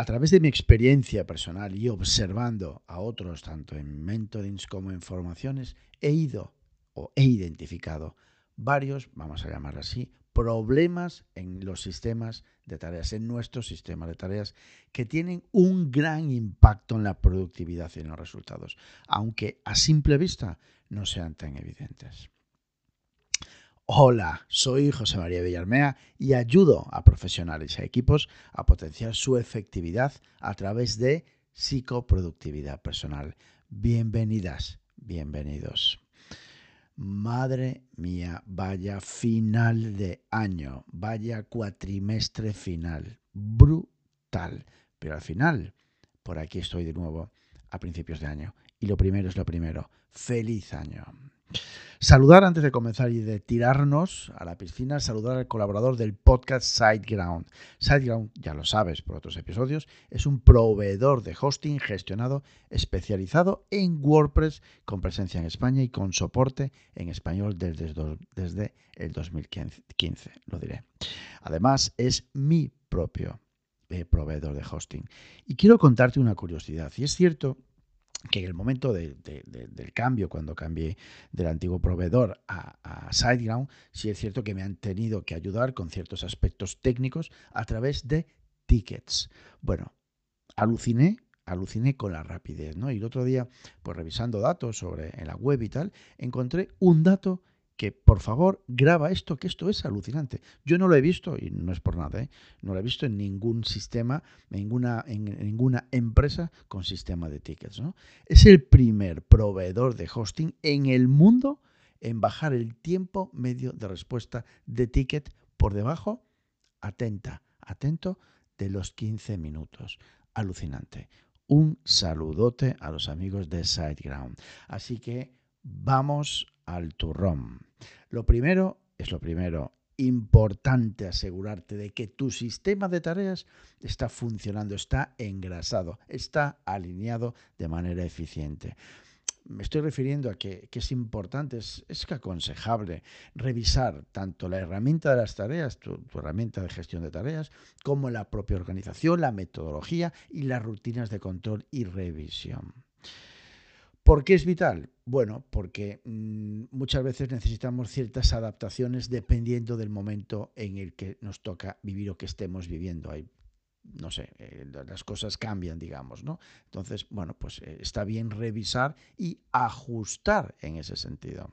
A través de mi experiencia personal y observando a otros, tanto en mentorings como en formaciones, he ido o he identificado varios, vamos a llamar así, problemas en los sistemas de tareas, en nuestro sistema de tareas, que tienen un gran impacto en la productividad y en los resultados, aunque a simple vista no sean tan evidentes. Hola, soy José María Villarmea y ayudo a profesionales y a equipos a potenciar su efectividad a través de psicoproductividad personal. Bienvenidas, bienvenidos. Madre mía, vaya final de año, vaya cuatrimestre final, brutal. Pero al final, por aquí estoy de nuevo a principios de año. Y lo primero es lo primero, feliz año. Saludar antes de comenzar y de tirarnos a la piscina, saludar al colaborador del podcast SiteGround. SiteGround, ya lo sabes por otros episodios, es un proveedor de hosting gestionado especializado en WordPress con presencia en España y con soporte en español desde, el 2015, lo diré. Además, es mi propio eh, proveedor de hosting. Y quiero contarte una curiosidad. Y es cierto que en el momento del cambio, cuando cambié del antiguo proveedor a, a, sí es cierto que me han tenido que ayudar con ciertos aspectos técnicos a través de tickets. Bueno, aluciné, aluciné con la rapidez, ¿no? Y el otro día, pues revisando datos sobre en la web y tal, encontré un dato que por favor graba esto, que esto es alucinante. Yo no lo he visto, y no es por nada, ¿eh? no lo he visto en ningún sistema, en ninguna, en ninguna empresa con sistema de tickets. Es el primer proveedor de hosting en el mundo en bajar el tiempo medio de respuesta de ticket por debajo, atenta, atento, de los 15 minutos. Alucinante. Un saludote a los amigos de SiteGround. Así que vamos al turrón. Lo primero es lo primero. Importante asegurarte de que tu sistema de tareas está funcionando, está engrasado, está alineado de manera eficiente me estoy refiriendo a que, es importante, es, es, aconsejable revisar tanto la herramienta de las tareas, tu, herramienta de gestión de tareas, como la propia organización, la metodología y las rutinas de control y revisión. ¿Por qué es vital? Bueno, porque mm, muchas veces necesitamos ciertas adaptaciones dependiendo del momento en el que nos toca vivir o que estemos viviendo. Hay, no sé, eh, las cosas cambian, digamos, ¿no? Entonces, bueno, pues eh, está bien revisar y ajustar en ese sentido.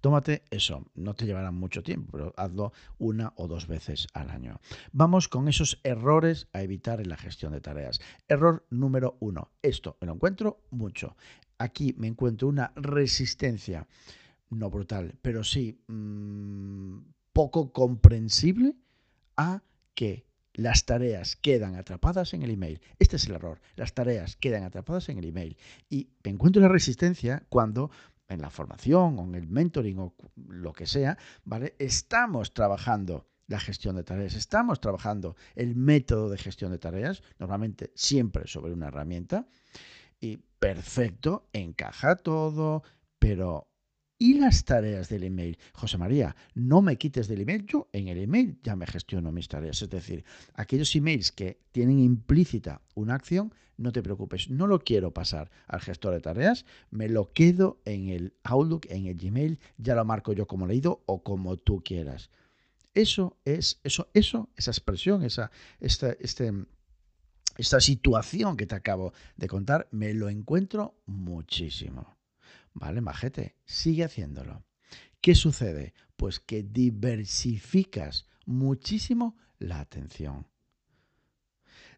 Tómate eso, no te llevará mucho tiempo, pero hazlo una o dos veces al año. Vamos con esos errores a evitar en la gestión de tareas. Error número uno, esto me lo encuentro mucho. Aquí me encuentro una resistencia, no brutal, pero sí mmm, poco comprensible a que las tareas quedan atrapadas en el email. Este es el error. Las tareas quedan atrapadas en el email. Y me encuentro la resistencia cuando en la formación o en el mentoring o lo que sea, ¿vale? Estamos trabajando la gestión de tareas, estamos trabajando el método de gestión de tareas, normalmente siempre sobre una herramienta, y perfecto, encaja todo, pero ¿Y las tareas del email? José María, no me quites del email. Yo en el email ya me gestiono mis tareas. Es decir, aquellos emails que tienen implícita una acción, no te preocupes, no lo quiero pasar al gestor de tareas, me lo quedo en el Outlook, en el Gmail, ya lo marco yo como leído o como tú quieras. Eso es, eso, eso, esa expresión, esa, este, esta situación que te acabo de contar, me lo encuentro muchísimo. Vale, majete, sigue haciéndolo. ¿Qué sucede? Pues que diversificas muchísimo la atención.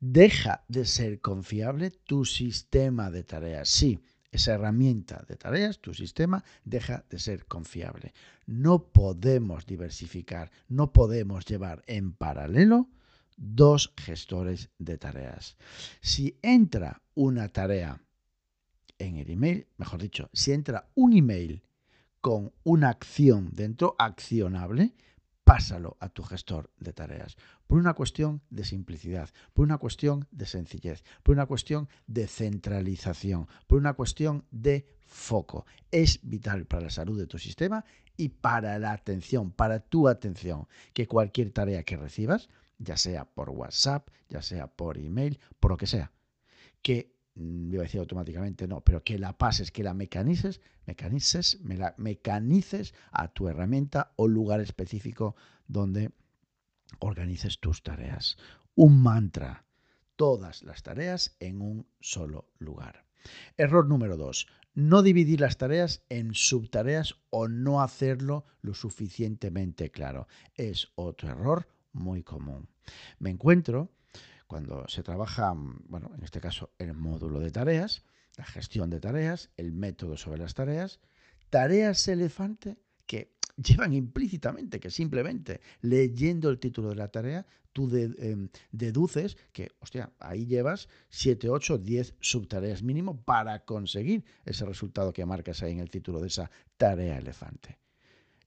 Deja de ser confiable tu sistema de tareas. Sí, esa herramienta de tareas, tu sistema, deja de ser confiable. No podemos diversificar, no podemos llevar en paralelo dos gestores de tareas. Si entra una tarea en el email, mejor dicho, si entra un email con una acción dentro, accionable, pásalo a tu gestor de tareas. Por una cuestión de simplicidad, por una cuestión de sencillez, por una cuestión de centralización, por una cuestión de foco. Es vital para la salud de tu sistema y para la atención, para tu atención, que cualquier tarea que recibas ya sea por WhatsApp, ya sea por email, por lo que sea. Que, iba a decir automáticamente, no, pero que la pases, que la mecanices, mecanices, me la mecanices a tu herramienta o lugar específico donde organices tus tareas. Un mantra, todas las tareas en un solo lugar. Error número dos, no dividir las tareas en subtareas o no hacerlo lo suficientemente claro. Es otro error muy común. Me encuentro cuando se trabaja, bueno, en este caso, el módulo de tareas, la gestión de tareas, el método sobre las tareas, tareas elefante que llevan implícitamente que simplemente leyendo el título de la tarea tú em, deduces que, hostia, ahí llevas 7, 8, 10 subtareas mínimo para conseguir ese resultado que marcas ahí en el título de esa tarea elefante.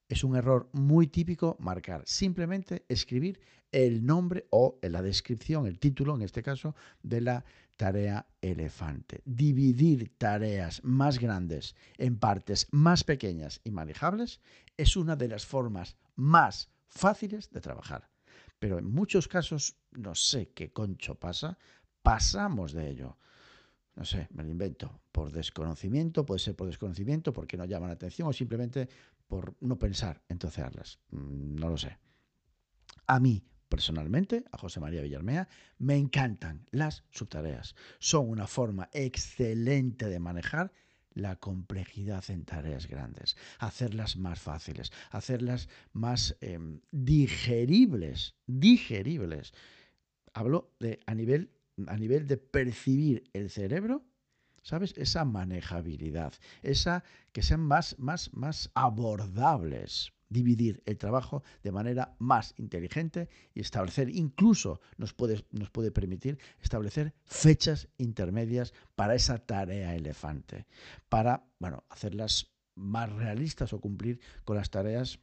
Es un error muy típico marcar, simplemente escribir el nombre o la descripción, el título en este caso, de la tarea elefante. Dividir tareas más grandes en partes más pequeñas y manejables es una de las formas más fáciles de trabajar. Pero en muchos casos, no sé qué concho pasa, pasamos de ello. No sé, me lo invento. Por desconocimiento, puede ser por desconocimiento, porque no llaman la atención o simplemente por no pensar en trocearlas. Mm, no lo sé. A mí, personalmente, a José María Villarmea, me encantan las subtareas. Son una forma excelente de manejar la complejidad en tareas grandes, hacerlas más fáciles, hacerlas más em, digeribles, digeribles. Hablo de a nivel, a nivel de percibir el cerebro, ¿sabes? Esa manejabilidad, esa que sean más, más, más abordables dividir el trabajo de manera más inteligente y establecer, incluso nos puede, nos puede permitir establecer fechas intermedias para esa tarea elefante, para bueno, hacerlas más realistas o cumplir con las tareas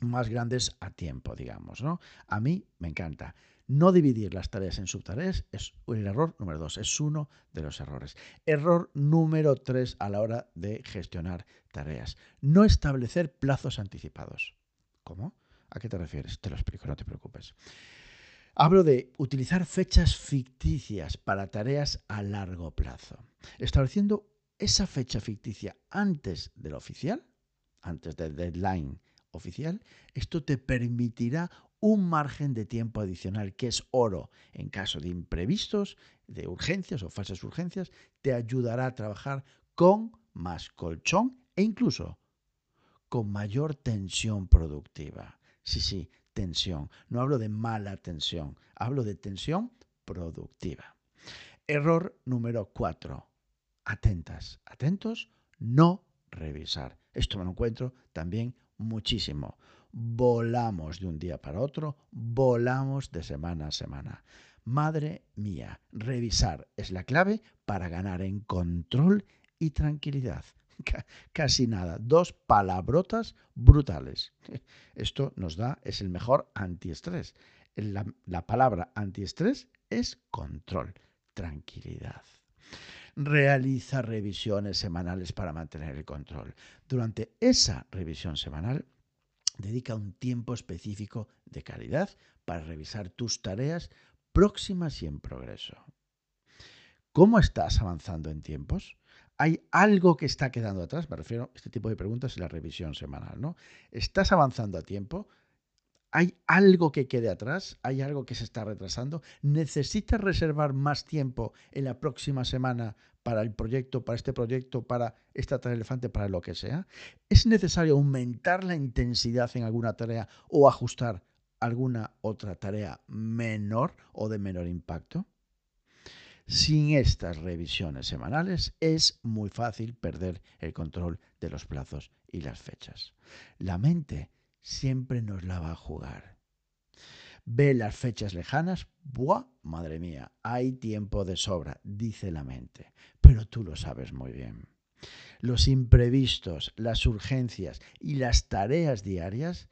más grandes a tiempo, digamos. ¿no? A mí me encanta. No dividir las tareas en subtareas es el error número dos, es uno de los errores. Error número tres a la hora de gestionar tareas. No establecer plazos anticipados. ¿Cómo? ¿A qué te refieres? Te lo explico, no te preocupes. Hablo de utilizar fechas ficticias para tareas a largo plazo. Estableciendo esa fecha ficticia antes de la oficial, antes del deadline oficial, esto te permitirá un margen de tiempo adicional que es oro en caso de imprevistos, de urgencias o falsas urgencias, te ayudará a trabajar con más colchón e incluso con mayor tensión productiva. Sí, sí, tensión. No hablo de mala tensión, hablo de tensión productiva. Error número cuatro. Atentas, atentos, no revisar. Esto me lo encuentro también muchísimo. Volamos de un día para otro, volamos de semana a semana. Madre mía, revisar es la clave para ganar en control y tranquilidad. Casi nada, dos palabrotas brutales. Esto nos da, es el mejor antiestrés. La, la palabra antiestrés es control, tranquilidad realiza revisiones semanales para mantener el control. Durante esa revisión semanal, dedica un tiempo específico de calidad para revisar tus tareas próximas y en progreso. ¿Cómo estás avanzando en tiempos? ¿Hay algo que está quedando atrás? Me refiero a este tipo de preguntas en la revisión semanal, ¿no? ¿Estás avanzando a tiempo? ¿Hay algo que quede atrás? ¿Hay algo que se está retrasando? ¿Necesitas reservar más tiempo en la próxima semana para el proyecto, para este proyecto, para esta tarea elefante, para lo que sea? ¿Es necesario aumentar la intensidad en alguna tarea o ajustar alguna otra tarea menor o de menor impacto? Sin estas revisiones semanales es muy fácil perder el control de los plazos y las fechas. La mente siempre nos la va a jugar. Ve las fechas lejanas, ¡buah! Madre mía, hay tiempo de sobra, dice la mente. Pero tú lo sabes muy bien. Los imprevistos, las urgencias y las tareas diarias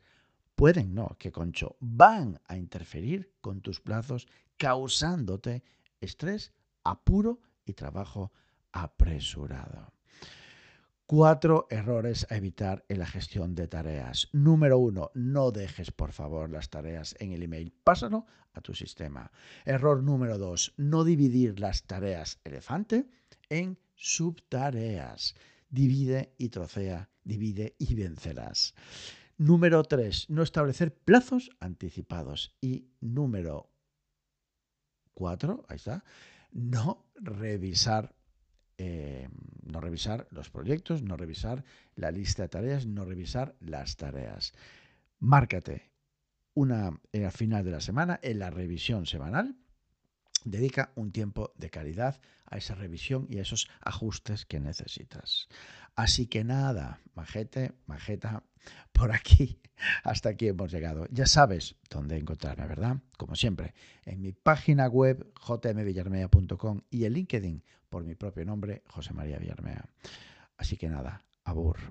pueden, no, que concho, van a interferir con tus plazos, causándote estrés, apuro y trabajo apresurado. Cuatro errores a evitar en la gestión de tareas. Número uno, no dejes por favor las tareas en el email. Pásalo a tu sistema. Error número dos, no dividir las tareas elefante en subtareas. Divide y trocea, divide y vencerás. Número tres, no establecer plazos anticipados. Y número cuatro, ahí está, no revisar eh, no revisar los proyectos, no revisar la lista de tareas, no revisar las tareas. Márcate una eh, al final de la semana en la revisión semanal. Dedica un tiempo de calidad a esa revisión y a esos ajustes que necesitas. Así que nada, majete, majeta, por aquí, hasta aquí hemos llegado. Ya sabes dónde encontrarme, ¿verdad? Como siempre, en mi página web jmvillarmea.com y en LinkedIn por mi propio nombre, José María Villarmea. Así que nada, abur.